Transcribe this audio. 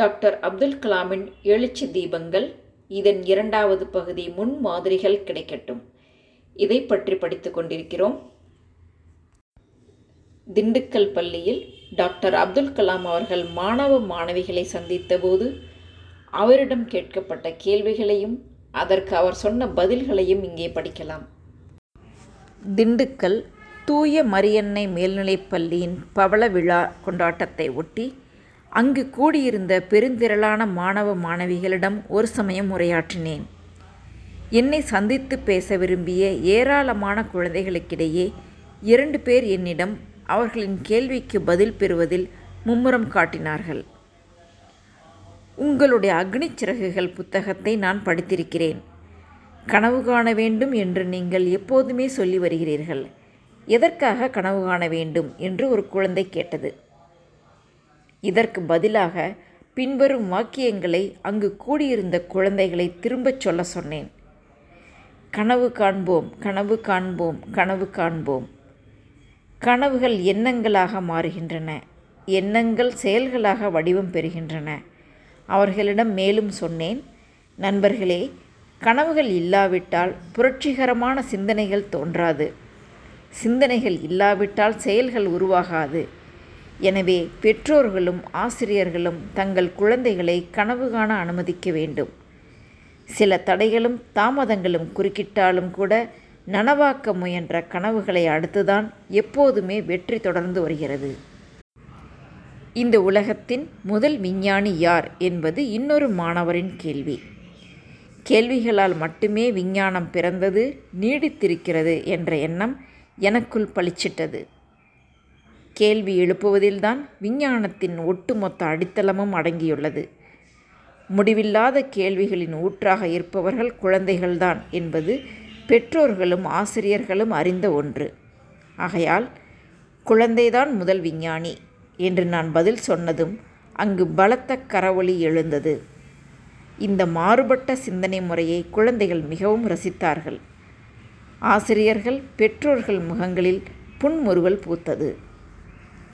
Doctor Abdul கலாமின் எழுச்சி தீபங்கள் இதன் இரண்டாவது பகுதி முன் மாதிரிகள் கிடைக்கட்டும். இதை பற்றி படித்துக் கொண்டிருக்கிறோம். திண்டுக்கல் பள்ளியில் டாக்டர் அப்துல் கலாம் அவர்கள் மாணவ மாணவிகளை சந்தித்தபோது அவரிடம் கேட்கப்பட்ட கேள்விகளையும் அதற்கு அவர் சொன்ன பதில்களையும் இங்கே படிக்கலாம். திண்டுக்கல் தூய மரியன்னை மேல்நிலைப் பள்ளியின் பவள விழா கொண்டாட்டத்தை ஒட்டி அங்கு கூடியிருந்த பெருந்திரளான மாணவ மாணவிகளிடம் ஒரு சமயம் உரையாற்றினேன். என்னை சந்தித்து பேச விரும்பிய ஏராளமான குழந்தைகளுக்கிடையே இரண்டு பேர் என்னிடம் அவர்களின் கேள்விக்கு பதில் பெறுவதில் மும்முரம் காட்டினார்கள். உங்களுடைய அக்னி சிறகுகள் புத்தகத்தை நான் படித்திருக்கிறேன். கனவு காண வேண்டும் என்று நீங்கள் எப்போதுமே சொல்லி வருகிறீர்கள். எதற்காக கனவு காண வேண்டும் என்று ஒரு குழந்தை கேட்டது. இதற்கு பதிலாக பின்வரும் வாக்கியங்களை அங்கு கூடியிருந்த குழந்தைகளை திரும்பச் சொல்ல சொன்னேன். கனவு காண்போம் கனவு காண்போம் கனவு காண்போம். கனவுகள் எண்ணங்களாக மாறுகின்றன. எண்ணங்கள் செயல்களாக வடிவம் பெறுகின்றன. அவர்களிடம் மேலும் சொன்னேன் நண்பர்களே கனவுகள் இல்லாவிட்டால் புரட்சிகரமான சிந்தனைகள் தோன்றாது. சிந்தனைகள் இல்லாவிட்டால் செயல்கள் உருவாகாது. எனவே பெற்றோர்களும் ஆசிரியர்களும் தங்கள் குழந்தைகளை கனவு காண அனுமதிக்க வேண்டும். சில தடைகளும் தாமதங்களும் குறுக்கிட்டாலும் கூட நனவாக்க முயன்ற கனவுகளை அடுத்துதான் எப்போதுமே வெற்றி தொடர்ந்து வருகிறது. இந்த உலகத்தின் முதல் விஞ்ஞானி யார் என்பது இன்னொரு மாணவரின் கேள்வி. கேள்விகளால் மட்டுமே விஞ்ஞானம் பிறந்தது நீடித்திருக்கிறது என்ற எண்ணம் எனக்குள் பளிச்சிட்டது. கேள்வி எழுப்புவதில்தான் விஞ்ஞானத்தின் ஒட்டுமொத்த அடித்தளமும் அடங்கியுள்ளது. முடிவில்லாத கேள்விகளின் ஊற்றாக இருப்பவர்கள் குழந்தைகள்தான் என்பது பெற்றோர்களும் ஆசிரியர்களும் அறிந்த ஒன்று. ஆகையால் குழந்தைதான் முதல் விஞ்ஞானி என்று நான் பதில் சொன்னதும் அங்கு பலத்த கரவொளி எழுந்தது. இந்த மாறுபட்ட சிந்தனை முறையை குழந்தைகள் மிகவும் ரசித்தார்கள். ஆசிரியர்கள் பெற்றோர்கள் முகங்களில் புன்முறுவல் பூத்தது.